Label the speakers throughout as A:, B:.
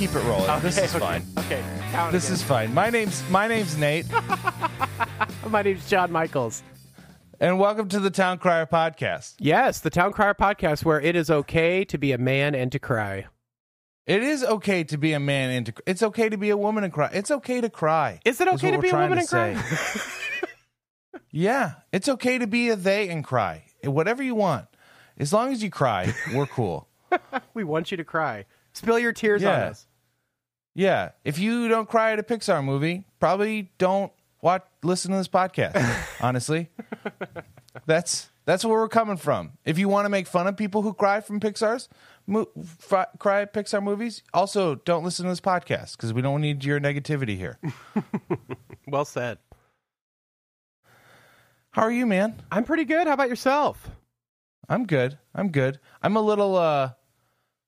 A: keep it rolling. this is
B: okay,
A: fine.
B: Okay. count
A: This
B: again.
A: is fine. My name's my name's Nate,
B: My name's John Michaels.
A: and welcome to the Town Crier podcast.
B: Yes, the Town Crier podcast, where it is okay to be a man and to cry.
A: It is okay to be a man and to. It's okay to be a woman and cry. It's okay to cry.
B: Is it okay to be a woman and cry?
A: Yeah, it's okay to be a they and cry. Whatever you want, as long as you cry, we're cool.
B: we want you to cry. Spill your tears on us.
A: Yeah, if you don't cry at a Pixar movie, probably don't watch listen to this podcast. honestly, that's that's where we're coming from. If you want to make fun of people who cry from Pixar's mo- f- cry at Pixar movies, also don't listen to this podcast because we don't need your negativity here.
B: Well said.
A: How are you, man?
B: I'm pretty good. How about yourself?
A: I'm good. I'm good. I'm a little uh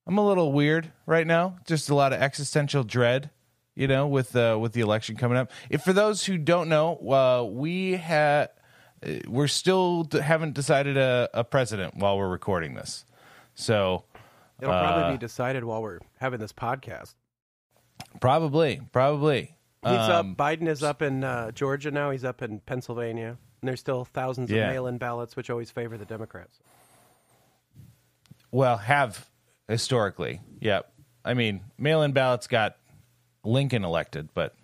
A: I'm a little weird right now. Just a lot of existential dread, you know, with uh with the election coming up. If for those who don't know, uh we had uh, we're still d- haven't decided a, a president while we're recording this. So,
B: It'll
A: Uh,
B: probably be decided while we're having this podcast.
A: probably, probably.
B: He's
A: Um,
B: up. Biden is up in uh, Georgia now. He's up in Pennsylvania. And there's still thousands
A: Yeah.
B: of mail-in ballots, which always favor the Democrats.
A: Well, have historically. Yep. I mean, mail-in ballots got Lincoln elected, but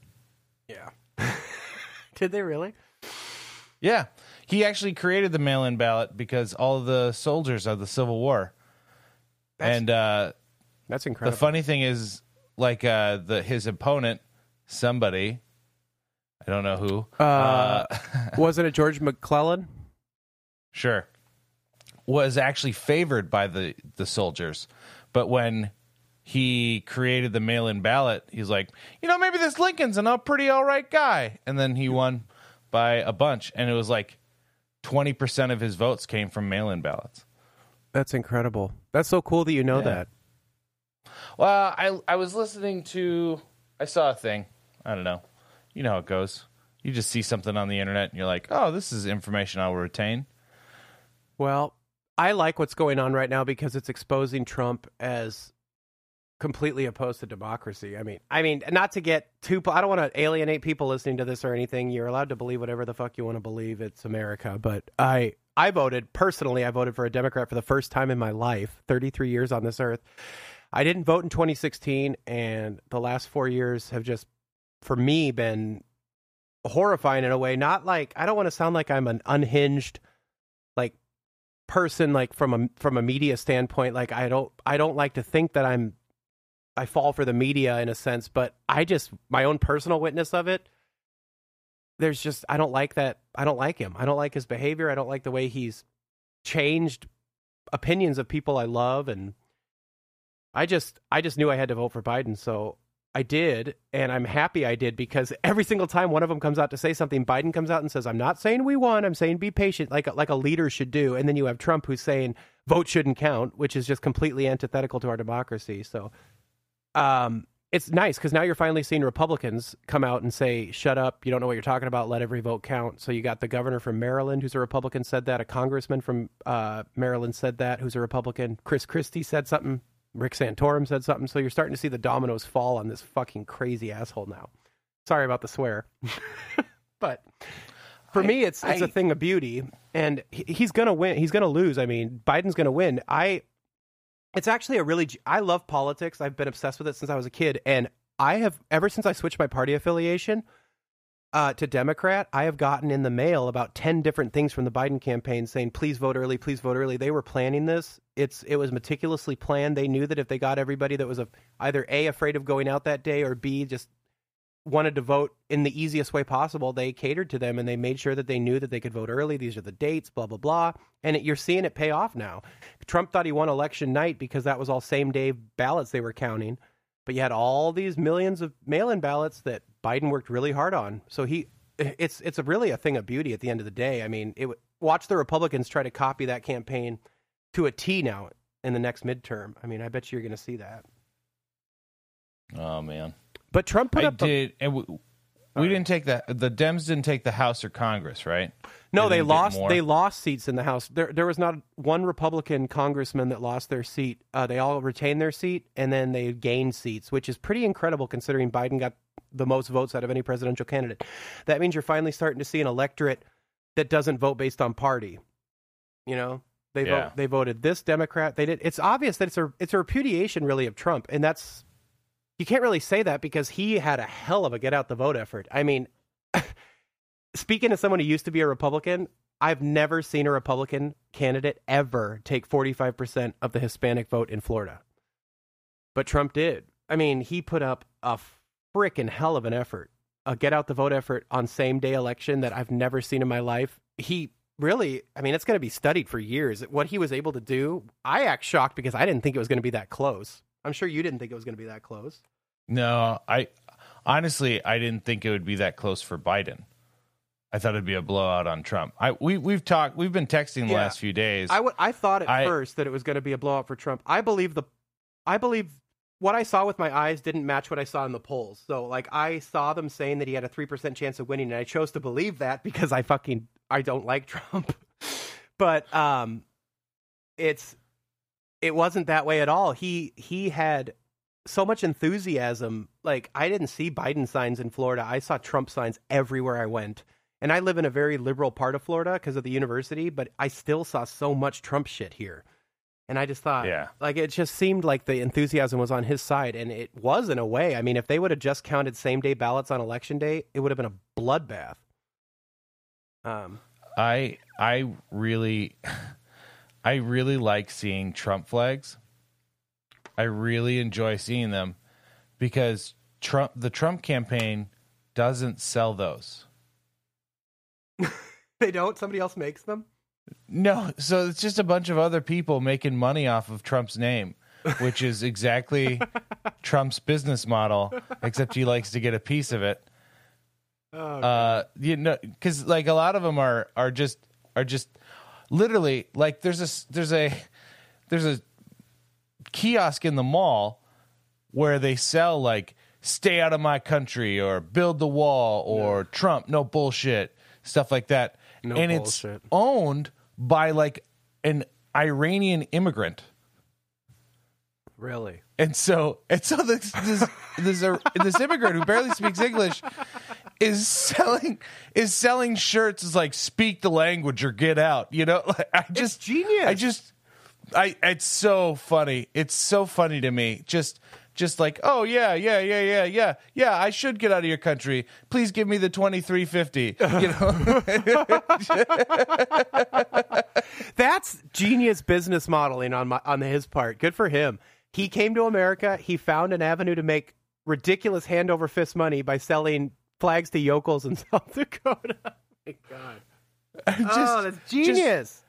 B: Yeah. Did they really?
A: Yeah. He actually created the mail in ballot because all of the soldiers of the Civil War.
B: That's-
A: and uh,
B: That's incredible.
A: the funny thing is, like uh, the his opponent, somebody, I don't know who,
B: Uh, wasn't it George McClellan?
A: sure, was actually favored by the the soldiers, but when he created the mail in ballot, he's like, you know, maybe this Lincoln's an all pretty all right guy, and then he won by a bunch, and it was like twenty percent of his votes came from mail in ballots.
B: That's incredible. That's so cool that you know
A: Yeah.
B: that.
A: Well, I I was listening to I saw a thing. I don't know. You know how it goes. You just see something on the internet and you're like, "Oh, this is information I will retain."
B: Well, I like what's going on right now because it's exposing Trump as completely opposed to democracy. I mean, I mean, not to get too I don't want to alienate people listening to this or anything. You're allowed to believe whatever the fuck you want to believe. It's America, but I I voted personally, I voted for a Democrat for the first time in my life, 33 years on this earth. I didn't vote in 2016 and the last 4 years have just for me been horrifying in a way, not like I don't want to sound like I'm an unhinged person like from a from a media standpoint like i don't i don't like to think that i'm i fall for the media in a sense but i just my own personal witness of it there's just i don't like that i don't like him. I don't like his behavior. I don't like the way he's changed opinions of people i love and i just i just knew i had to vote for biden so I did, and I'm happy I did because every single time one of them comes out to say something, Biden comes out and says, "I'm not saying we won. I'm saying be patient, like a, like a leader should do." And then you have Trump who's saying vote shouldn't count, which is just completely antithetical to our democracy. So, um, it's nice because now you're finally seeing Republicans come out and say, "Shut up! You don't know what you're talking about. Let every vote count." So you got the governor from Maryland, who's a Republican, said that. A congressman from uh, Maryland said that, who's a Republican. Chris Christie said something. Rick Santorum said something. So you're starting to see the dominoes fall on this fucking crazy asshole now. Sorry about the swear, but for
A: I-
B: me, it's it's a
A: I-
B: thing of beauty, and he- he's gonna win. He's gonna lose. I mean, Biden's gonna win. I. It's actually a really. I love politics. I've been obsessed with it since I was a kid, and I have ever since I switched my party affiliation uh, to Democrat. I have gotten in the mail about ten different things from the Biden campaign saying, "Please vote early. Please vote early." They were planning this. It's it was meticulously planned. They knew that if they got everybody that was a, either a afraid of going out that day or b just wanted to vote in the easiest way possible, they catered to them and they made sure that they knew that they could vote early. These are the dates, blah blah blah, and it, you're seeing it pay off now. Trump thought he won election night because that was all same day ballots they were counting, but you had all these millions of mail-in ballots that Biden worked really hard on. So he, it's it's a really a thing of beauty at the end of the day. I mean, it watch the Republicans try to copy that campaign to a T now in the next midterm. I mean, I bet you're going to see that.
A: Oh man,
B: But Trump put
A: I
B: up. a-
A: did. and we didn't take the the Dems didn't take the House or Congress, right?
B: No, they,
A: didn't
B: lost. They lost seats in the House. There, there was not one Republican congressman that lost their seat. Uh, they all retained their seat, and then they gained seats, which is pretty incredible considering Biden got the most votes out of any presidential candidate. That means you're finally starting to see an electorate that doesn't vote based on party. You know, they
A: Yeah.
B: vote. They voted this Democrat. They did. It's obvious that it's a it's a repudiation really of Trump, and that's you can't really say that because he had a hell of a get out the vote effort. I mean, speaking as someone who used to be a Republican, I've never seen a Republican candidate ever take 45% of the Hispanic vote in Florida. But Trump did. I mean, he put up a frickin' hell of an effort, a get out the vote effort on same day election that I've never seen in my life. He really, I mean, it's going to be studied for years. What he was able to do, I act shocked because I didn't think it was going to be that close. I'm sure you didn't think it was going to be that close.
A: No, I honestly I didn't think it would be that close for Biden. I thought it'd be a blowout on Trump. I we we've talked we've been texting the
B: Yeah.
A: last few days.
B: I, w- I thought at
A: I-
B: first that it was going to be a blowout for Trump. I believe the, I believe what I saw with my eyes didn't match what I saw in the polls. So like I saw them saying that he had a three percent chance of winning, and I chose to believe that because I fucking I don't like Trump. but um, it's it wasn't that way at all. He he had so much enthusiasm. Like I didn't see Biden signs in Florida. I saw Trump signs everywhere I went. And I live in a very liberal part of Florida because of the university, but I still saw so much Trump shit here. And I just thought,
A: Yeah.
B: like, it just seemed like the enthusiasm was on his side. And it was in a way. I mean, if they would have just counted same day ballots on election day, it would have been a bloodbath. Um,
A: I I really I really like seeing Trump flags. I really enjoy seeing them because Trump the Trump campaign doesn't sell those.
B: they don't? Somebody else makes them?
A: No, so it's just a bunch of other people making money off of Trump's name, which is exactly Trump's business model, except he likes to get a piece of it.
B: Oh,
A: Uh, you know, because like a lot of them are are just are just literally like there's a there's a there's a kiosk in the mall where they sell like stay out of my country or build the wall or Trump no bullshit stuff like that
B: No
A: and
B: bullshit.
A: it's owned by like an Iranian immigrant
B: really?
A: and so and so this this this, this immigrant who barely speaks English is selling is selling shirts is like speak the language or get out. You know, like, I just
B: genius.
A: I just I it's so funny. It's so funny to me. Just just like oh yeah yeah yeah yeah yeah yeah I should get out of your country. Please give me the twenty three fifty. You know,
B: That's genius business modeling on my on his part. Good for him. He came to America. He found an avenue to make ridiculous hand over fist money by selling flags to yokels in South Dakota. Oh my god!
A: just,
B: oh, that's genius.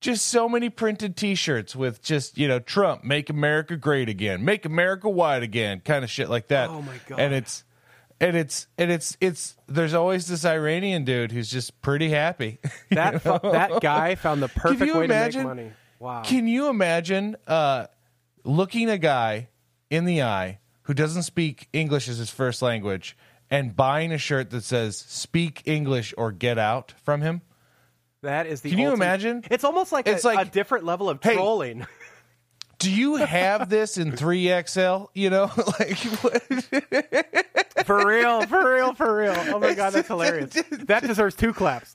A: just so many printed t-shirts with just you know trump make america great again make america white again kind of shit like that
B: Oh, my God.
A: and it's and it's and it's it's there's always this iranian dude who's just pretty happy
B: that fu- that guy found the perfect
A: you
B: way
A: imagine-
B: to make money. Wow.
A: can you imagine uh looking a guy in the eye who doesn't speak english as his first language and buying a shirt that says speak english or get out from him
B: that is the.
A: Can you imagine?
B: It's almost like
A: It's
B: a,
A: like,
B: a different level of
A: hey,
B: trolling.
A: do you have this in 3xl you know like?
B: For real, for real, for real. Oh my god, that's hilarious. That deserves two claps.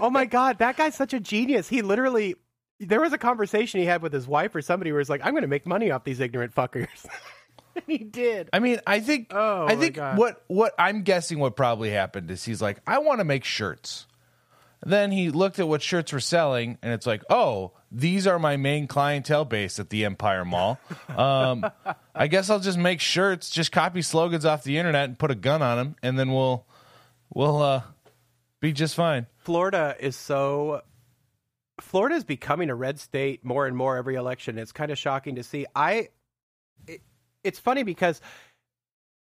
B: oh my god, that guy's such a genius. He literally there was a conversation he had with his wife or somebody where he's like, I'm gonna make money off these ignorant fuckers. and he did.
A: I mean, I think
B: Oh,
A: I think
B: God.
A: what what I'm guessing what probably happened is he's like, I want to make shirts. Then he looked at what shirts were selling, and it's like, oh, these are my main clientele base at the Empire Mall. Um, I guess I'll just make shirts, just copy slogans off the internet and put a gun on them, and then we'll we'll uh, be just fine.
B: Florida is so Florida is becoming a red state more and more every election. It's kind of shocking to see. I it, it's funny because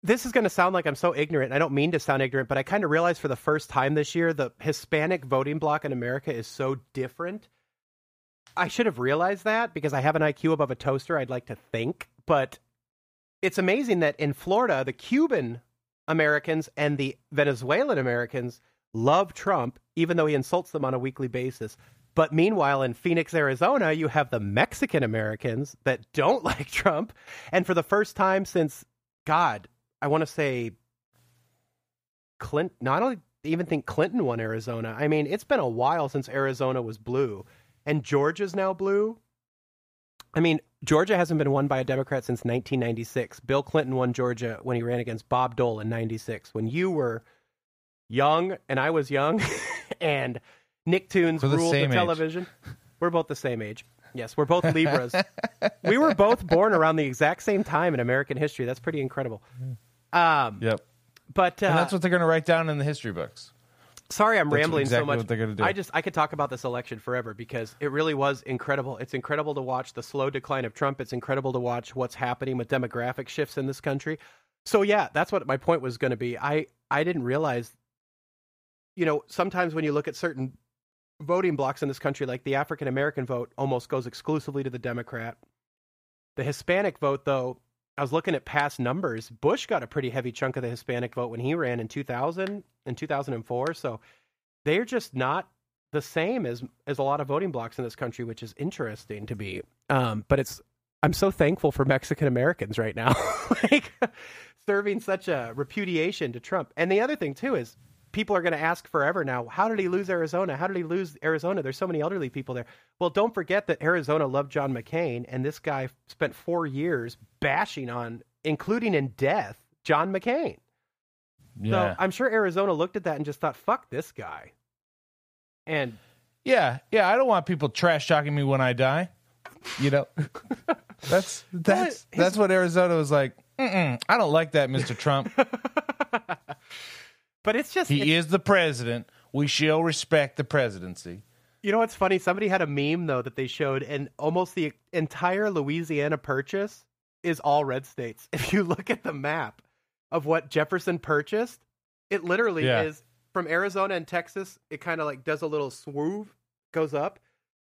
B: this is going to sound like I'm so ignorant. I don't mean to sound ignorant, but I kind of realized for the first time this year the Hispanic voting bloc in America is so different. I should have realized that because I have an IQ above a toaster. I'd like to think, but it's amazing that in Florida, the Cuban Americans and the Venezuelan Americans love Trump, even though he insults them on a weekly basis. But meanwhile, in Phoenix, Arizona, you have the Mexican Americans that don't like Trump. And for the first time since, God, I want to say Clinton, not only even think Clinton won Arizona. I mean, it's been a while since Arizona was blue, and Georgia's now blue. I mean, Georgia hasn't been won by a Democrat since 1996. Bill Clinton won Georgia when he ran against Bob Dole in 96. When you were young and I was young, and Nicktoons
A: We're the
B: ruled the
A: age.
B: television. We're both the same age. Yes, we're both Libras. we were both born around the exact same time in American history. That's pretty incredible. Um,
A: Yep.
B: but uh,
A: And that's what they're going to write down in the history books.
B: Sorry, I'm
A: That's
B: rambling
A: exactly
B: so much.
A: what they're gonna do.
B: I just I could talk about this election forever because it really was incredible. It's incredible to watch the slow decline of Trump. It's incredible to watch what's happening with demographic shifts in this country. So yeah, that's what my point was going to be. I I didn't realize you know, sometimes when you look at certain voting blocks in this country like the African American vote almost goes exclusively to the Democrat. The Hispanic vote though, I was looking at past numbers. Bush got a pretty heavy chunk of the Hispanic vote when he ran in 2000 and 2004. So they're just not the same as as a lot of voting blocks in this country, which is interesting to me. Um, but it's I'm so thankful for Mexican Americans right now, like serving such a repudiation to Trump. And the other thing too is people are going to ask forever now, how did he lose Arizona? How did he lose Arizona? There's so many elderly people there. Well, don't forget that Arizona loved John McCain, and this guy spent four years bashing on, including in death, John McCain.
A: Yeah.
B: So I'm sure Arizona looked at that and just thought, fuck this guy. And
A: yeah. Yeah. I don't want people trash talking me when I die. You know, that's that's that's what Arizona was like. I don't like that, Mr. Trump.
B: but it's just
A: He
B: it's-
A: is the president. We shall respect the presidency.
B: You know what's funny? Somebody had a meme though that they showed, and almost the entire Louisiana purchase is all red states. If you look at the map of what Jefferson purchased, it literally
A: Yeah.
B: is from Arizona and Texas. It kind of like does a little swoove, goes up.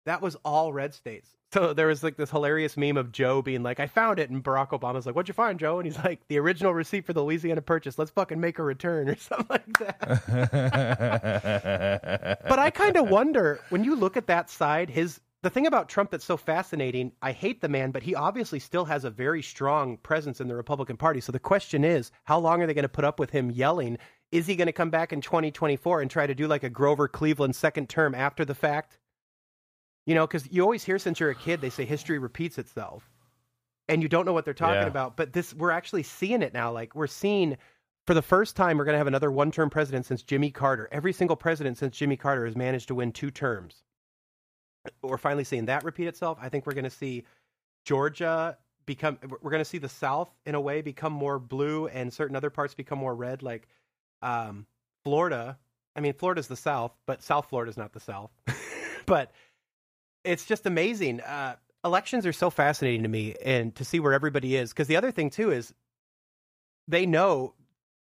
B: That was all red states. So there was like this hilarious meme of Joe being like, "I found it," and Barack Obama's like, "What'd you find, Joe?" And he's like, "The original receipt for the Louisiana purchase. Let's fucking make a return or something like that." but I kind of wonder when you look at that side, his the thing about Trump that's so fascinating, I hate the man, but he obviously still has a very strong presence in the Republican Party. So the question is, how long are they going to put up with him yelling? Is he going to come back in 2024 and try to do like a Grover Cleveland second term after the fact? You know, because you always hear since you're a kid, they say history repeats itself. And you don't know what they're talking
A: Yeah.
B: about. But this, we're actually seeing it now. Like, we're seeing for the first time, we're going to have another one term president since Jimmy Carter. Every single president since Jimmy Carter has managed to win two terms. We're finally seeing that repeat itself. I think we're going to see Georgia become, we're going to see the South in a way become more blue and certain other parts become more red. Like um, Florida. I mean, Florida's the South, but South Florida's not the South. but it's just amazing. Uh, elections are so fascinating to me and to see where everybody is. Because the other thing, too, is they know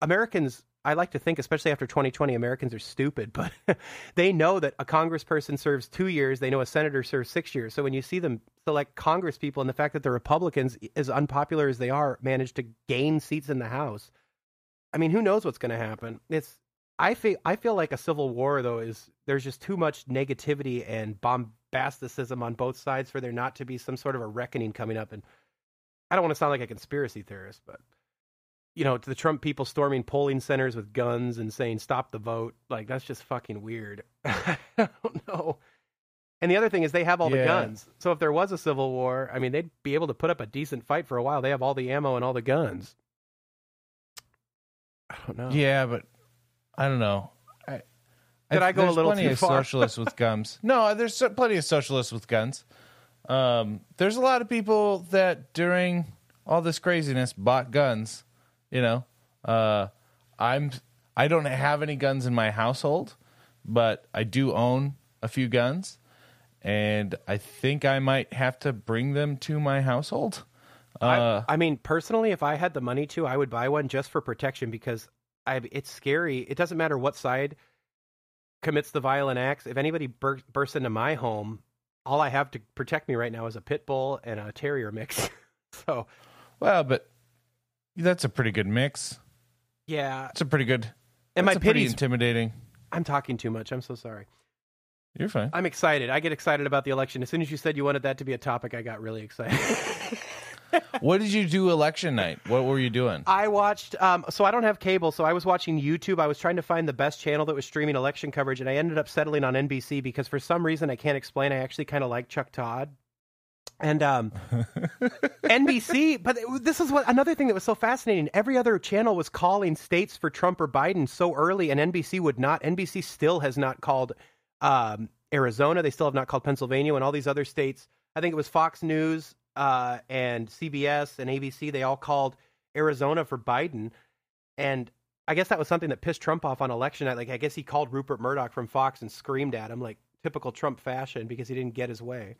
B: Americans, I like to think, especially after 2020, Americans are stupid, but they know that a congressperson serves two years. They know a senator serves six years. So when you see them select congress people and the fact that the Republicans, as unpopular as they are, manage to gain seats in the House, I mean, who knows what's going to happen? It's I feel I feel like a civil war though is there's just too much negativity and bombasticism on both sides for there not to be some sort of a reckoning coming up. And I don't want to sound like a conspiracy theorist, but you know, to the Trump people storming polling centers with guns and saying "stop the vote," like that's just fucking weird. I don't know. And the other thing is they have all the guns. So if there was a civil war, I mean, they'd be able to put up a decent fight for a while. They have all the ammo and all the guns. I don't know.
A: Yeah, but I don't know. I,
B: Did I go a
A: there's
B: little
A: plenty
B: too
A: of
B: far?
A: socialists with guns. No, there's so- plenty of socialists with guns. Um, there's a lot of people that during all this craziness bought guns. You know, uh, I'm I don't have any guns in my household, but I do own a few guns, and I think I might have to bring them to my household. Uh,
B: I, I mean, personally, if I had the money to, I would buy one just for protection because I, it's scary. It doesn't matter what side commits the violent acts. If anybody bur- bursts into my home, all I have to protect me right now is a pit bull and a terrier mix. so,
A: well, but that's a pretty good mix.
B: Yeah,
A: It's a pretty good.
B: and my
A: pretty intimidating.
B: I'm talking too much. I'm so sorry.
A: You're fine.
B: I'm excited. I get excited about the election. As soon as you said you wanted that to be a topic, I got really excited.
A: what did you do election night? What were you doing?
B: I watched. Um, so I don't have cable, so I was watching YouTube. I was trying to find the best channel that was streaming election coverage, and I ended up settling on NBC because for some reason I can't explain. I actually kind of like Chuck Todd. And um, NBC, but this is what another thing that was so fascinating. Every other channel was calling states for Trump or Biden so early, and NBC would not. NBC still has not called um, Arizona. They still have not called Pennsylvania, and all these other states. I think it was Fox News uh, and CBS and ABC. They all called Arizona for Biden, and I guess that was something that pissed Trump off on election night. Like I guess he called Rupert Murdoch from Fox and screamed at him like typical Trump fashion because he didn't get his way.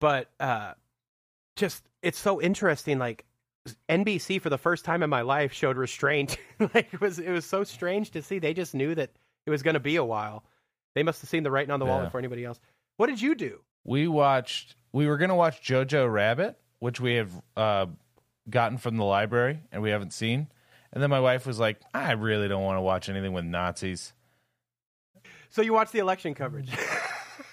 B: But uh, just it's so interesting. Like NBC for the first time in my life showed restraint. like it was it was so strange to see. They just knew that it was going to be a while. They must have seen the writing on the wall before anybody else. What did you do?
A: we watched. We were gonna watch Jojo Rabbit, which we have uh, gotten from the library and we haven't seen. And then my wife was like, "I really don't want to watch anything with Nazis."
B: So you watched the election coverage.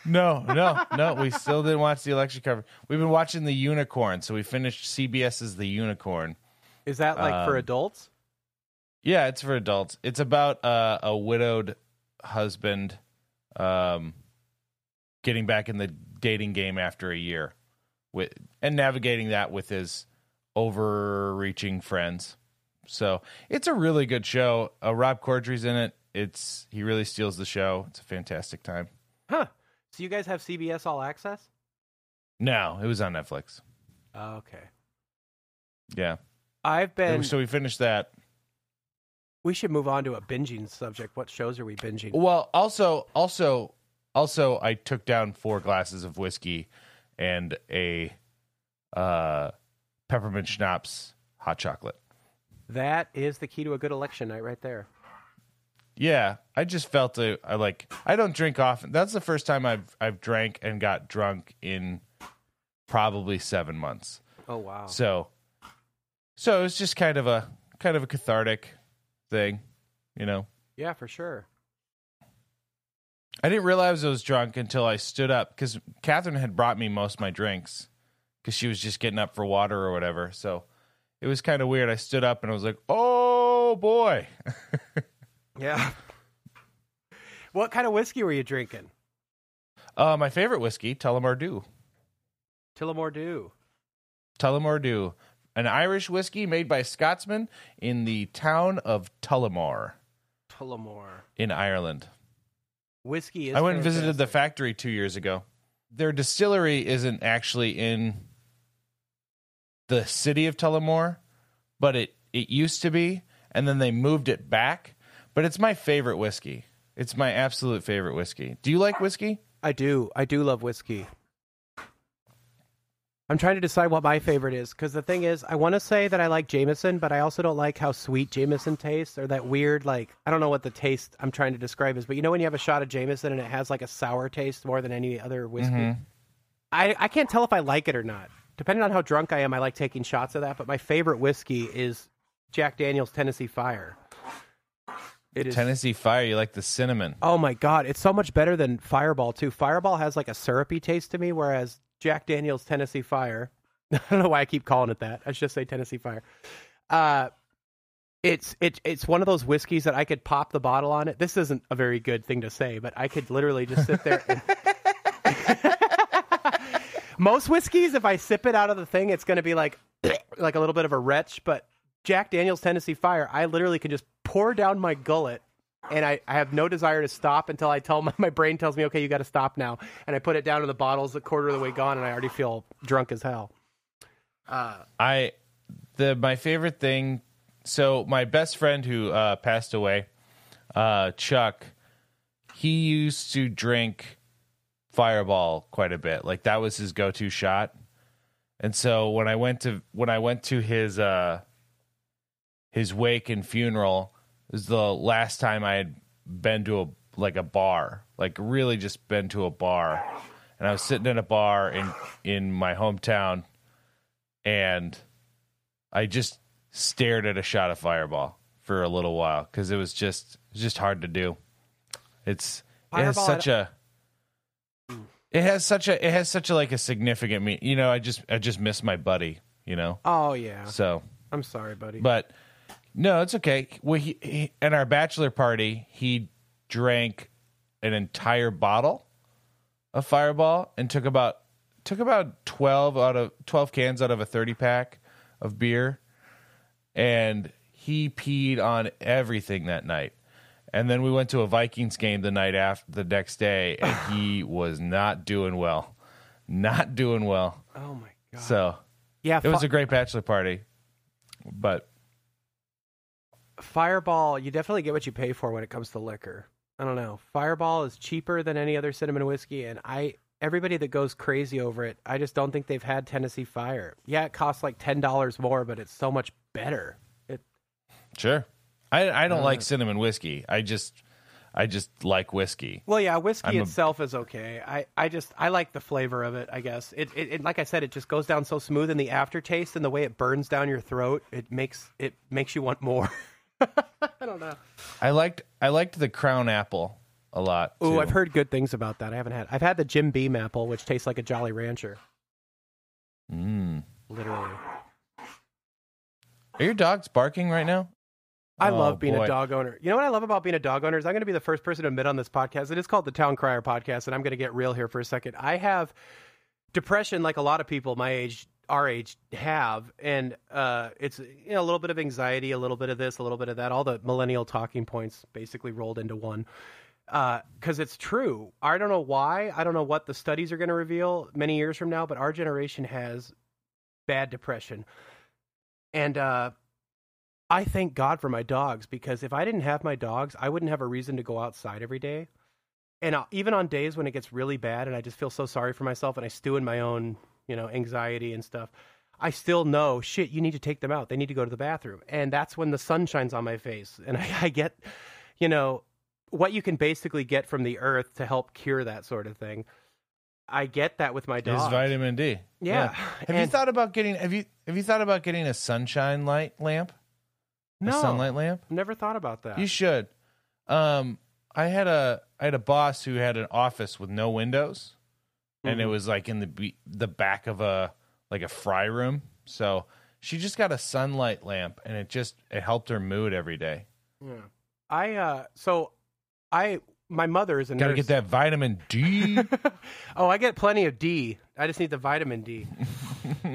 A: No, no, no. We still didn't watch the election coverage. We've been watching the Unicorn, so we finished CBS's The Unicorn.
B: Is that like for
A: Um,
B: adults?
A: Yeah, it's for adults. It's about uh, a widowed husband um, getting back in the dating game after a year, with and navigating that with his overreaching friends. So it's a really good show. Uh, Rob Corddry's in it. It's he really steals the show. It's a fantastic time.
B: Huh. So you guys have CBS All Access?
A: No, it was on Netflix.
B: Oh, okay.
A: Yeah.
B: I've been.
A: so we finished that.
B: we should move on to a binging subject. What shows are we binging?
A: Well, also, also, also, I took down four glasses of whiskey and a uh, peppermint schnapps hot chocolate.
B: That is the key to a good election night, right there.
A: Yeah, I just felt it. I like. I don't drink often. That's the first time I've I've drank and got drunk in probably seven months.
B: Oh wow.
A: So, so it was just kind of a kind of a cathartic thing, you know.
B: Yeah, for sure.
A: I didn't realize I was drunk until I stood up because Catherine had brought me most of my drinks because she was just getting up for water or whatever. So it was kind of weird. I stood up and I was like, "Oh boy!"
B: Yeah. what kind of whiskey were you drinking?
A: uh, my favorite whiskey, Tullamore Dew.
B: Tullamore Dew.
A: Tullamore Dew, an Irish whiskey made by Scotsmen in the town of Tullamore
B: Tullamore.
A: in Ireland.
B: Whiskey is.
A: I went and visited the factory two years ago. Their distillery isn't actually in the city of Tullamore, but it, it used to be, and then they moved it back. But it's my favorite whiskey. It's my absolute favorite whiskey. Do you like whiskey?
B: I do. I do love whiskey. I'm trying to decide what my favorite is because the thing is, I want to say that I like Jameson, but I also don't like how sweet Jameson tastes or that weird, like, I don't know what the taste I'm trying to describe is, but you know when you have a shot of Jameson and it has like a sour taste more than any other whiskey?
A: Mhm.
B: I, I can't tell if I like it or not. Depending on how drunk I am, I like taking shots of that, but my favorite whiskey is Jack Daniels Tennessee Fire. It is
A: Tennessee Fire. You like the cinnamon?
B: Oh my god, it's so much better than Fireball too. Fireball has like a syrupy taste to me, whereas Jack Daniel's Tennessee Fire. I don't know why I keep calling it that. I should just say Tennessee Fire. Uh, it's it, it's one of those whiskeys that I could pop the bottle on it. This isn't a very good thing to say, but I could literally just sit there. And... Most whiskeys, if I sip it out of the thing, it's going to be like like a little bit of a retch. But Jack Daniel's Tennessee Fire, I literally can just pour down my gullet and I, I have no desire to stop until I tell my, my brain tells me, okay, you got to stop now. And I put it down in the bottles a quarter of the way gone, and I already feel drunk as hell. Uh,
A: I the my favorite thing. So my best friend who uh, passed away, uh, Chuck, he used to drink Fireball quite a bit. Like that was his go-to shot. And so when I went to when I went to his uh, his wake and funeral, was the last time I had been to a like a bar, like really just been to a bar. And I was sitting in a bar in in my hometown and I just stared at a shot of Fireball for a little while because it was just it was just hard to do. It's it has
B: Fireball,
A: such a it has such a it has such a like a significant me. You know, I just I just miss my buddy. You know,
B: Oh yeah.
A: so
B: I'm sorry, buddy.
A: but no, it's okay. Well, he, he at our bachelor party, he drank an entire bottle of Fireball and took about took about twelve out of twelve cans out of a thirty pack of beer, and he peed on everything that night. And then we went to a Vikings game the night after the next day, and he was not doing well, not doing well.
B: oh my god.
A: So
B: yeah,
A: it was a great bachelor party, but
B: Fireball. You definitely get what you pay for when it comes to liquor. I don't know. Fireball is cheaper than any other cinnamon whiskey, and I everybody that goes crazy over it, I just don't think they've had Tennessee Fire. Yeah, it costs like ten dollars more, but it's so much better. It
A: Sure. I I don't
B: Uh,
A: like cinnamon whiskey. I just I just like whiskey.
B: Well, yeah, whiskey
A: I'm a-
B: itself is okay. I, I just I like the flavor of it. I guess it, it, it like I said, it just goes down so smooth, and the aftertaste and the way it burns down your throat, it makes it makes you want more. I don't know.
A: I liked I liked the crown apple a lot. Oh.
B: I've heard good things about that. I haven't had. I've had the Jim Beam apple, which tastes like a Jolly Rancher,
A: Mm.
B: literally.
A: Are your dogs barking right now?
B: I
A: Oh,
B: love being
A: boy.
B: a dog owner. You know what I love about being a dog owner is I'm going to be the first person to admit on this podcast. It is called the Town Crier Podcast, and I'm going to get real here for a second. I have depression, like a lot of people my age, our age, have, and uh, it's you know a little bit of anxiety, a little bit of this, a little bit of that. All the millennial talking points basically rolled into one. Because it's true. I don't know why. I don't know what the studies are going to reveal many years from now, but our generation has bad depression. And uh, I thank God for my dogs because if I didn't have my dogs, I wouldn't have a reason to go outside every day. And uh, even on days when it gets really bad and I just feel so sorry for myself and I stew in my own, you know, anxiety and stuff, I still know, shit, you need to take them out. They need to go to the bathroom. And that's when the sun shines on my face. And I, I get, you know, what you can basically get from the earth to help cure that sort of thing. I get that with my
A: dog.
B: Is
A: vitamin D.
B: Yeah.
A: Have you thought about getting have you have you thought about getting a sunshine light lamp?
B: no,
A: A sunlight lamp?
B: never thought about that.
A: You should. Um I had a I had a boss who had an office with no windows and it
B: Mhm.
A: was like in the be- the back of a like a fry room. So she just got a sunlight lamp and it just it helped her mood every day.
B: Yeah. I uh so I my mother is a
A: Got to
B: nurse.
A: get that vitamin D.
B: oh, I get plenty of D. I just need the vitamin D.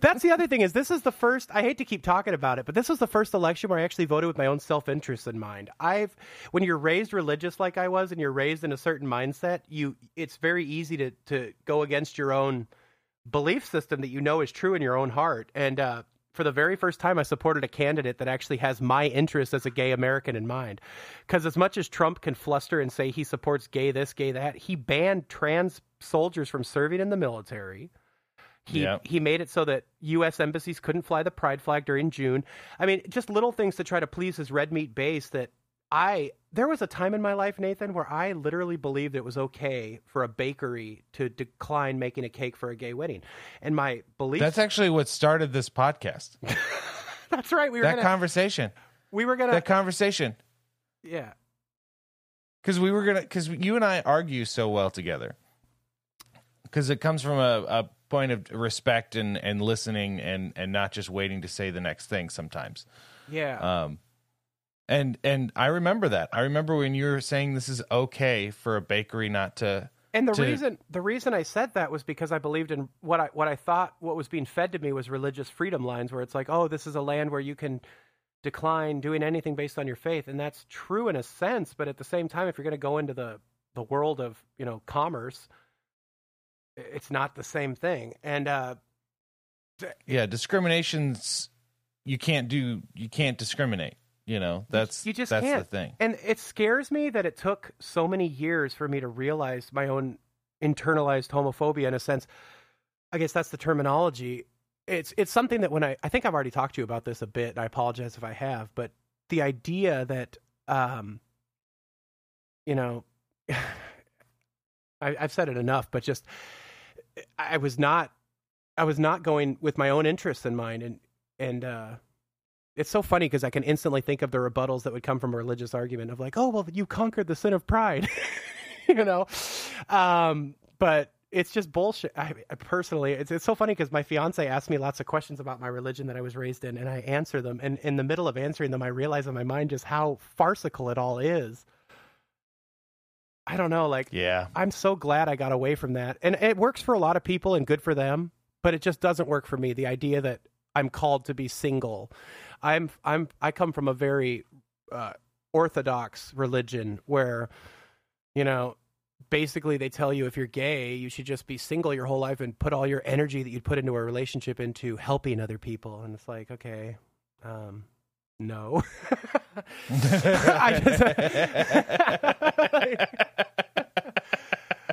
B: That's the other thing is this is the first I hate to keep talking about it, but this was the first election where I actually voted with my own self-interest in mind. I've when you're raised religious like I was and you're raised in a certain mindset, you it's very easy to to go against your own belief system that you know is true in your own heart. And uh for the very first time, I supported a candidate that actually has my interest as a gay American in mind. Because as much as Trump can fluster and say he supports gay this, gay that, he banned trans soldiers from serving in the military. He he made it so that U.S. embassies couldn't fly the pride flag during June. I mean, just little things to try to please his red meat base. That I there was a time in my life, Nathan, where I literally believed it was okay for a bakery to decline making a cake for a gay wedding, and my belief
A: That's actually what started this podcast.
B: that's right. We were
A: That
B: gonna
A: conversation.
B: we were gonna
A: That conversation.
B: yeah
A: because we were gonna because you and I argue so well together because it comes from a, a point of respect and and listening and and not just waiting to say the next thing sometimes
B: yeah.
A: um and and I remember that I remember when you were saying this is okay for a bakery not to
B: And the
A: to-
B: reason the reason I said that was because I believed in what I what I thought what was being fed to me was religious freedom lines where it's like, oh, this is a land where you can decline doing anything based on your faith, and that's true in a sense. But at the same time, if you're going to go into the the world of you know commerce, it's not the same thing. And uh,
A: yeah discriminations you can't do you can't discriminate you know that's
B: you just
A: that's
B: can't.
A: the thing
B: And it scares me that it took so many years for me to realize my own internalized homophobia in a sense. I guess that's the terminology. It's it's something that when I I think I've already talked to you about this a bit, and I apologize if I have, but the idea that um you know I, I've said it enough, but just I was not I was not going with my own interests in mind and and uh it's so funny because I can instantly think of the rebuttals that would come from a religious argument of like, oh well, you conquered the sin of pride, you know. Um, but it's just bullshit. I, I personally, it's it's so funny because my fiance asked me lots of questions about my religion that I was raised in, and I answer them, and in the middle of answering them, I realize in my mind just how farcical it all is. I don't know, like
A: Yeah.
B: I'm so glad I got away from that. And it works for a lot of people and good for them, but it just doesn't work for me. The idea that I'm called to be single. I'm I'm I come from a very uh, orthodox religion where you know, basically they tell you if you're gay, you should just be single your whole life and put all your energy that you'd put into a relationship into helping other people. And it's like, okay, um no. I just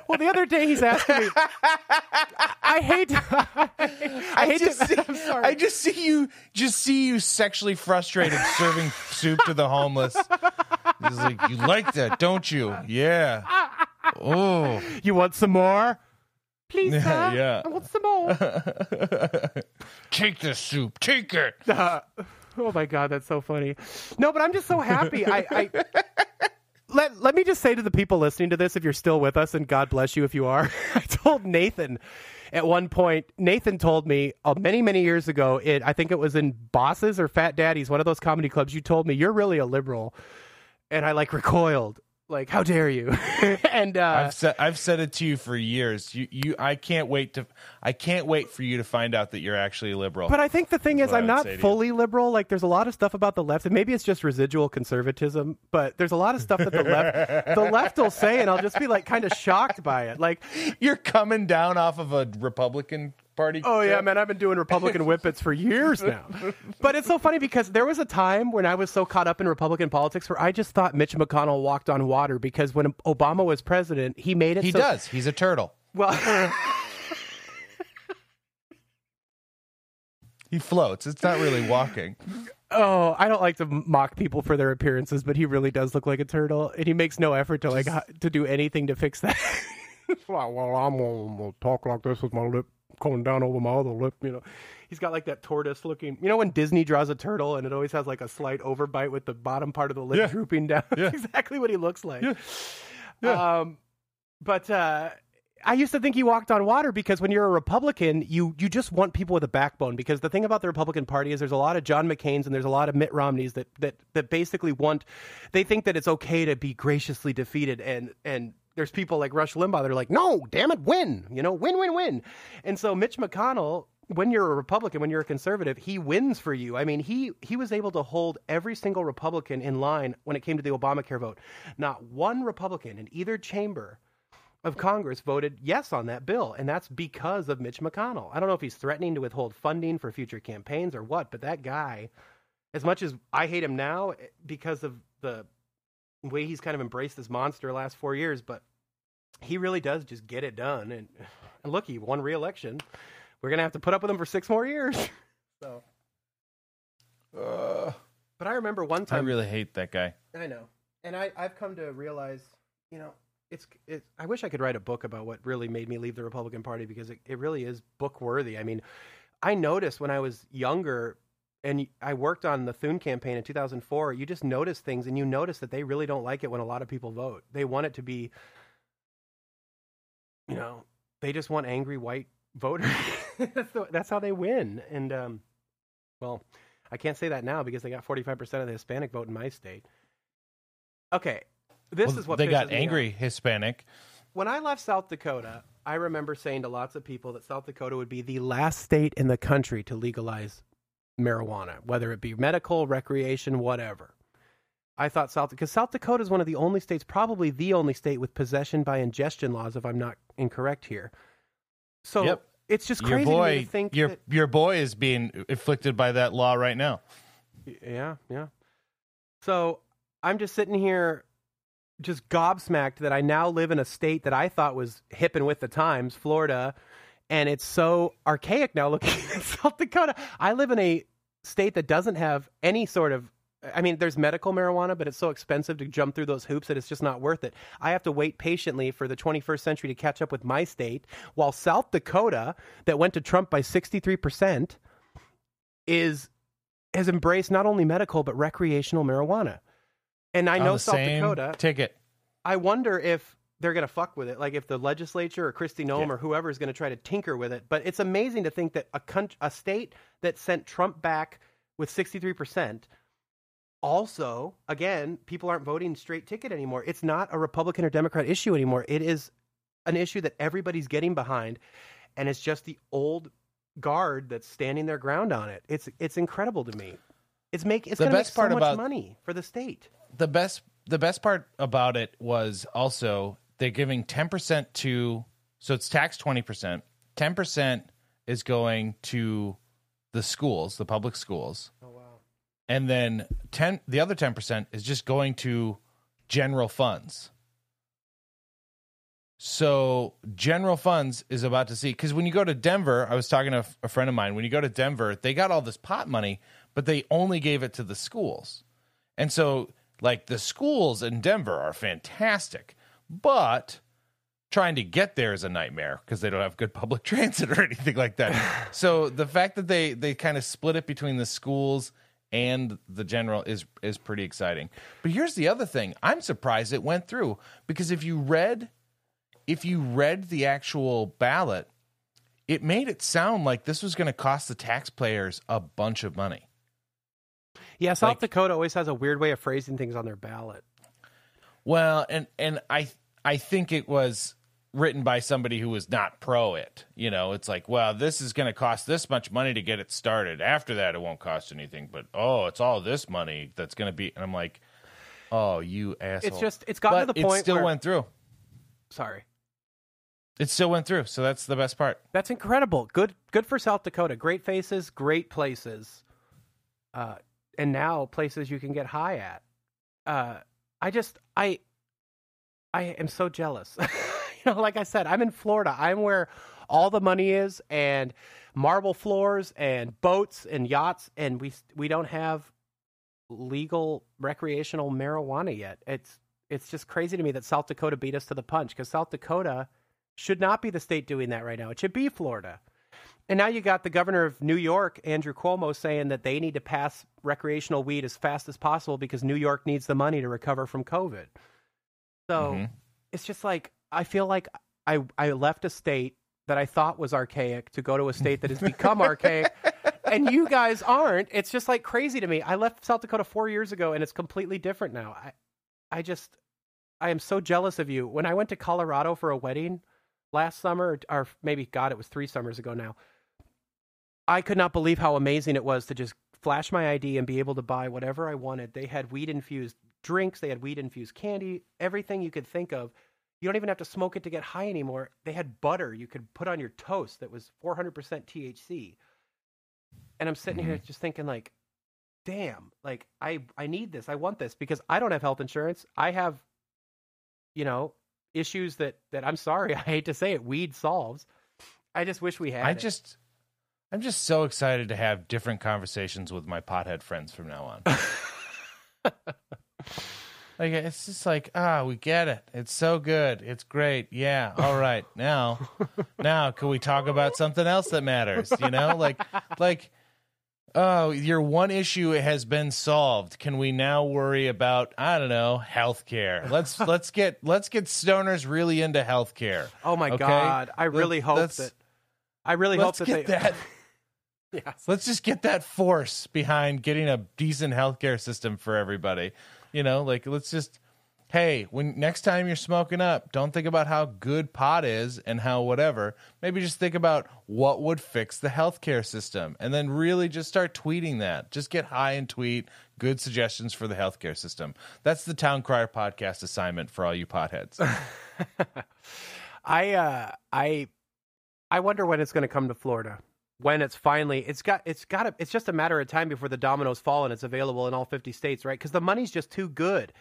B: Well, the other day he's asking me. I hate. I,
A: I
B: hate
A: just
B: to,
A: see,
B: I'm sorry.
A: I just see you just see you sexually frustrated serving soup to the homeless. He's like, you like that, don't you? Yeah. Oh.
B: you want some more? Please,
A: Yeah,
B: sir.
A: yeah.
B: I want some more.
A: Take the soup. Take it.
B: Uh, oh my god, that's so funny. No, but I'm just so happy. I, I let let me just say to the people listening to this, if you're still with us, and God bless you if you are. I told Nathan at one point. Nathan told me uh, many many years ago. It I think it was in Bosses or Fat Daddies, one of those comedy clubs. You told me you're really a liberal, and I like recoiled. Like, how dare you? and uh,
A: I've said I've said it to you for years. You you I can't wait to I can't wait for you to find out that you're actually liberal.
B: But I think the thing is, I'm not
A: say to you.
B: fully liberal. Like, there's a lot of stuff about the left, and maybe it's just residual conservatism. But there's a lot of stuff that the left, the left will say, and I'll just be like, kind of shocked by it. Like,
A: you're coming down off of a Republican Party.
B: oh yeah, man, I've been doing Republican whippets for years now. But it's so funny because there was a time when I was so caught up in Republican politics where I just thought Mitch McConnell walked on water because when Obama was president, he made it.
A: He
B: so-
A: does. He's a turtle.
B: Well.
A: He floats. It's not really walking.
B: Oh, I don't like to mock people for their appearances, but he really does look like a turtle, and he makes no effort to like h- to do anything to fix that. Well, I'm gonna talk like this with my lip going down over my other lip. You know, he's got like that tortoise looking. You know, when Disney draws a turtle and it always has like a slight overbite with the bottom part of the lip
A: Yeah.
B: drooping down.
A: Yeah.
B: That's exactly what he looks like.
A: Yeah.
B: Um, but uh, I used to think he walked on water because when you're a Republican, you you just want people with a backbone. Because the thing about the Republican Party is there's a lot of John McCain's and there's a lot of Mitt Romneys that that that basically want they think that it's okay to be graciously defeated and and there's people like Rush Limbaugh that are like, no, damn it, win, you know, win, win, win. And so Mitch McConnell, when you're a Republican, when you're a conservative, he wins for you. I mean, he he was able to hold every single Republican in line when it came to the Obamacare vote. Not one Republican in either chamber of Congress voted yes on that bill, and that's because of Mitch McConnell. I don't know if he's threatening to withhold funding for future campaigns or what, but that guy, as much as I hate him now eh, because of the way he's kind of embraced this monster last four years, but he really does just get it done. And, and look, he won re-election. We're gonna have to put up with him for six more years. So,
A: Uh,
B: but I remember one time.
A: I really hate that guy.
B: I know, and I I've come to realize, you know, it's it. I wish I could write a book about what really made me leave the Republican Party because it, it really is book worthy. I mean, I noticed when I was younger. And I worked on the Thune campaign in 2004. You just notice things, and you notice that they really don't like it when a lot of people vote. They want it to be, you know, they just want angry white voters. that's, the, that's how they win. And um, well, I can't say that now because they got 45% of the Hispanic vote in my state. Okay, this
A: Well,
B: is what
A: they got angry. Hispanic.
B: When I left South Dakota, I remember saying to lots of people that South Dakota would be the last state in the country to legalize marijuana, whether it be medical, recreation, whatever. I thought South because South Dakota is one of the only states, probably the only state with possession by ingestion laws, if I'm not incorrect here. So
A: Yep.
B: it's just
A: Your
B: crazy to me
A: boy,
B: to think
A: your
B: that
A: your boy is being afflicted by that law right now.
B: Yeah, yeah. So I'm just sitting here, just gobsmacked that I now live in a state that I thought was hip and with the times, Florida, and it's so archaic now looking at South Dakota. I live in a state that doesn't have any sort of. I mean, there's medical marijuana, but it's so expensive to jump through those hoops that it's just not worth it. I have to wait patiently for the 21st century to catch up with my state, while South Dakota, that went to Trump by 63%, is has embraced not only medical but recreational marijuana. And I
A: On
B: know
A: the
B: South Dakota.
A: ticket.
B: I wonder if they're going to fuck with it, like if the legislature or Kristi Noem
A: Yeah.
B: or whoever is going to try to tinker with it. But it's amazing to think that a coun- a state that sent Trump back with 63%, also, again, people aren't voting straight ticket anymore. It's not a Republican or Democrat issue anymore. It is an issue that everybody's getting behind, and it's just the old guard that's standing their ground on it. It's it's incredible to me. It's make it's
A: The
B: going to make so much
A: about-
B: money for the state.
A: the best the best part about it was also they're giving 10% to so it's taxed 20% 10% is going to the schools the public schools
B: Oh.
A: And then 10 the other 10% is just going to general funds so general funds is about to see because when you go to denver i was talking to a, friend of mine when you go to denver they got all this pot money but they only gave it to the schools and so like the schools in denver are fantastic but trying to get there is a nightmare because they don't have good public transit or anything like that. so the fact that they they kind of split it between the schools and the general is is pretty exciting. But here's the other thing. I'm surprised it went through because if you read if you read the actual ballot, it made it sound like this was going to cost the taxpayers a bunch of money.
B: Yeah, South
A: Like-
B: Dakota always has a weird way of phrasing things on their ballot.
A: Well, and and I I think it was written by somebody who was not pro it. You know, it's like, well, this is going to cost this much money to get it started. After that, it won't cost anything. But oh, it's all this money that's going to be. And I'm like, oh, you asshole.
B: It's just it's gotten
A: but
B: to the point
A: it still
B: where
A: went through.
B: sorry.
A: It still went through. So that's the best part.
B: That's incredible. Good good for South Dakota. Great faces, great places. Uh and now places you can get high at. Uh I just I I am so jealous. know, like I said, I'm in Florida. I'm where all the money is and marble floors and boats and yachts and we we don't have legal recreational marijuana yet. It's it's just crazy to me that South Dakota beat us to the punch because South Dakota should not be the state doing that right now. It should be Florida. And now you got the governor of New York, Andrew Cuomo, saying that they need to pass recreational weed as fast as possible because New York needs the money to recover from COVID. So
A: Mhm.
B: it's just like I feel like I I left a state that I thought was archaic to go to a state that has become archaic, and you guys aren't. It's just like crazy to me. I left South Dakota four years ago, and it's completely different now. I I just I am so jealous of you. When I went to Colorado for a wedding last summer, or maybe God, it was three summers ago now. I could not believe how amazing it was to just flash my ID and be able to buy whatever I wanted. They had weed infused drinks, they had weed infused candy, everything you could think of. You don't even have to smoke it to get high anymore. They had butter you could put on your toast that was 400% THC. And I'm sitting here mm-hmm. just thinking like damn, like I I need this. I want this because I don't have health insurance. I have you know, issues that that I'm sorry, I hate to say it, weed solves. I just wish we had
A: I
B: it.
A: just, I'm just so excited to have different conversations with my pothead friends from now on. like it's just like ah, we get it. It's so good. It's great. Yeah. All right. Now, now, can we talk about something else that matters? You know, like, like. Oh, your one issue has been solved. Can we now worry about I don't know healthcare? Let's let's get let's get stoners really into healthcare.
B: Oh my
A: Okay?
B: god! I really
A: Let-
B: hope that. I really hope that
A: get
B: they.
A: that.
B: Yes.
A: Let's just get that force behind getting a decent healthcare system for everybody. You know, like let's just hey, when next time you're smoking up, don't think about how good pot is and how whatever. Maybe just think about what would fix the healthcare system and then really just start tweeting that. Just get high and tweet good suggestions for the healthcare system. That's the Town Crier podcast assignment for all you potheads.
B: I uh I I wonder when it's going to come to Florida. When it's finally it's got it's got to, it's just a matter of time before the dominoes fall and it's available in all 50 states, right? Cuz the money's just too good.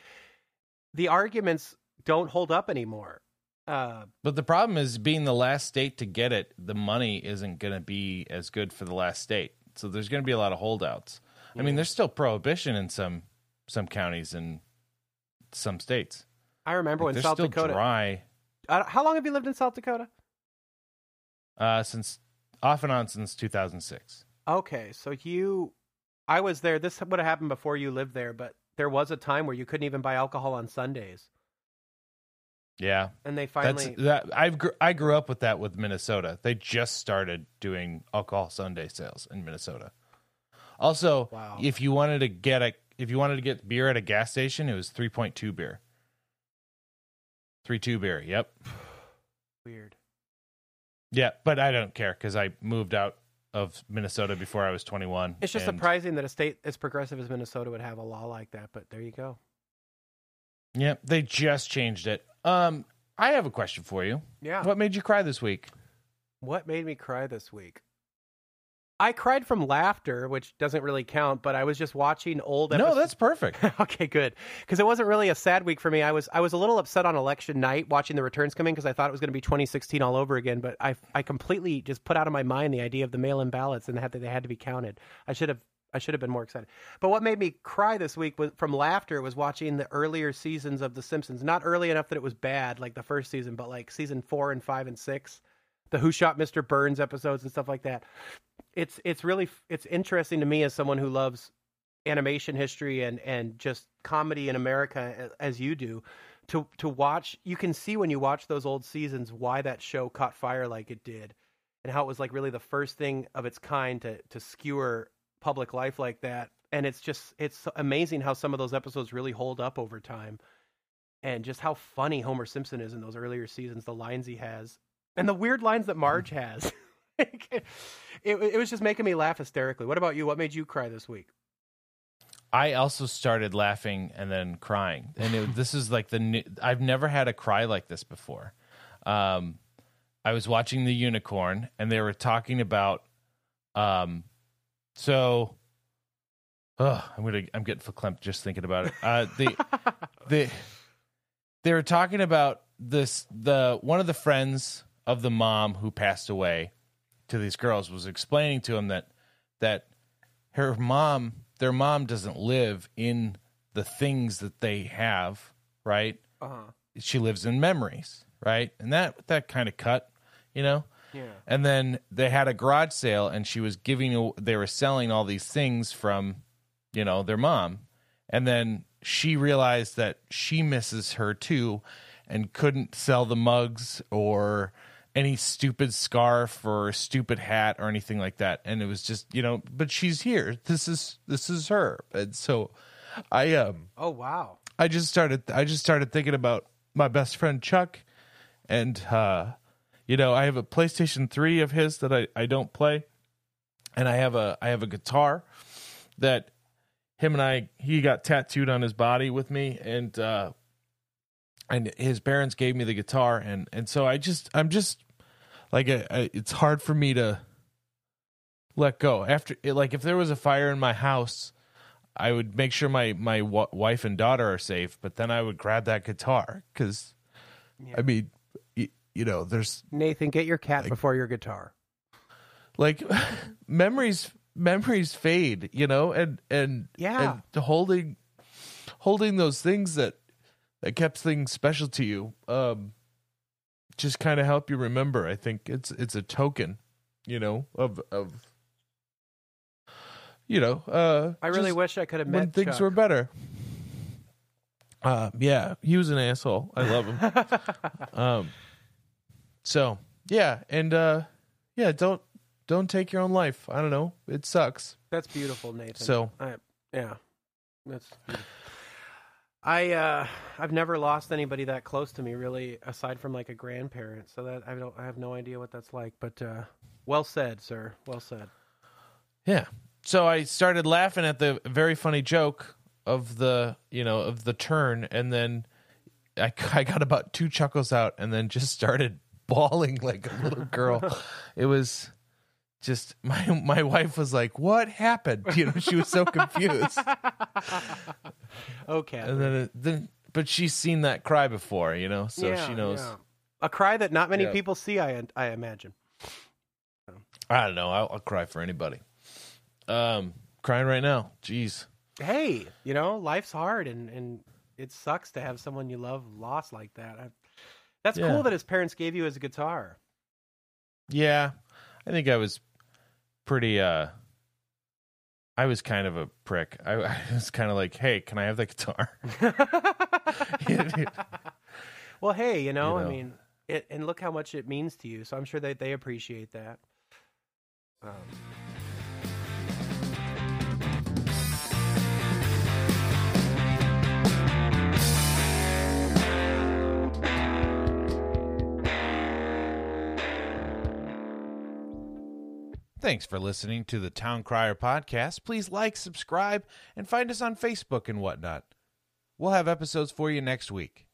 B: The arguments don't hold up anymore. Uh
A: But the problem is being the last state to get it, the money isn't going to be as good for the last state. So there's going to be a lot of holdouts. I mean, there's still prohibition in some some counties and some states.
B: I remember when South
A: still
B: Dakota
A: dry
B: Uh, How long have you lived in South Dakota?
A: uh, since off and on since 2006.
B: Okay, so you I was there. This would have happened before you lived there, but there was a time where you couldn't even buy alcohol on Sundays,
A: Yeah,
B: and they
A: that's
B: finally.
A: that. I've gr- I grew up with that with Minnesota. They just started doing alcohol Sunday sales in Minnesota. Also,
B: Wow.
A: if you wanted to get a if you wanted to get beer at a gas station, it was three point two beer. Three two beer. Yep.
B: Weird.
A: Yeah, but I don't care because I moved out of Minnesota before I was twenty one.
B: It's just surprising that a state as progressive as Minnesota would have a law like that, but there you go.
A: Yep, they just changed it. Um, I have a question for you.
B: Yeah.
A: What made you cry this week?
B: What made me cry this week? I cried from laughter, which doesn't really count, but I was just watching old
A: No,
B: episodes.
A: that's perfect.
B: okay, good. Because it wasn't really a sad week for me. I was I was a little upset on election night watching the returns come in because I thought it was going to be 2016 all over again. But I I completely just put out of my mind the idea of the mail-in ballots and that they had to be counted. I should have I should have been more excited. But what made me cry this week was, from laughter was watching the earlier seasons of The Simpsons. Not early enough that it was bad, like the first season, but like season four and five and six, the Who Shot Mr. Burns episodes and stuff like that. It's it's really it's interesting to me as someone who loves animation history and and just comedy in America as you do to to watch you can see when you watch those old seasons why that show caught fire like it did and how it was like really the first thing of its kind to to skewer public life like that. And it's just it's amazing how some of those episodes really hold up over time and just how funny Homer Simpson is in those earlier seasons the lines he has and the weird lines that Marge hmm. has it, it was just making me laugh hysterically what about you what made you cry this week
A: I also started laughing and then crying, and it, this is like the new, I've never had a cry like this before. Um, I was watching the unicorn, and they were talking about, um, so, oh, I'm gonna I'm getting verklempt just thinking about it. Uh, the the they were talking about this the one of the friends of the mom who passed away to these girls was explaining to him that that her mom their mom doesn't live in the things that they have right?
B: Uh-huh.
A: She lives in memories right? And that that kind of cut you know?
B: Yeah.
A: And then they had a garage sale and she was giving they were selling all these things from you know their mom. And then she realized that she misses her too and couldn't sell the mugs or any stupid scarf or stupid hat or anything like that. And it was just you know but she's here. This is this is her. And so i um
B: Oh wow.
A: I just started I just started thinking about my best friend Chuck and uh you know, I have a PlayStation 3 of his that I I don't play. And I have a I have a guitar that him and I he got tattooed on his body with me and uh and his parents gave me the guitar. And and so I just I'm just like I, I, it's hard for me to let go after like if there was a fire in my house I would make sure my my w- wife and daughter are safe, but then I would grab that guitar because, I mean, y- you know, there's
B: Nathan, get your cat before your guitar.
A: like memories memories fade, you know, and and
B: Yeah.
A: and holding holding those things that that kept things special to you, um, just kind of help you remember. I think it's it's a token, you know, of of. You know, uh,
B: I really wish I could have met when
A: things
B: Chuck.
A: were better. Uh, yeah, he was an asshole. I love him. um, so yeah, and uh, yeah, don't don't take your own life. I don't know, it sucks.
B: That's beautiful, Nathan.
A: So
B: I, yeah, that's. I uh, I've never lost anybody that close to me, really, aside from like a grandparent. So that I don't, I have no idea what that's like. But uh, well said, sir. Well said.
A: yeah, so I started laughing at the very funny joke of the you know of the turn, and then I I got about two chuckles out, and then just started bawling like a little girl. it was just my my wife was like, "What happened?" You know, she was so confused.
B: Okay.
A: and then it, then but she's seen that cry before, you know, so she knows.
B: A cry that not many
A: Yeah.
B: people see. I I imagine.
A: I don't know. I'll, I'll cry for anybody. Um, crying right now. Jeez.
B: Hey, you know, life's hard, and and it sucks to have someone you love lost like that. I, that's
A: Yeah.
B: cool that his parents gave you his guitar.
A: Yeah, I think I was pretty uh I was kind of a prick. I, I was kind of like, "Hey, can I have the guitar?"
B: Well, hey, you know,
A: You know.
B: I mean, it, and look how much it means to you. So I'm sure that they appreciate that. Um,
A: Thanks for listening to the Town Crier podcast. Please like, subscribe, and find us on Facebook and whatnot. We'll have episodes for you next week.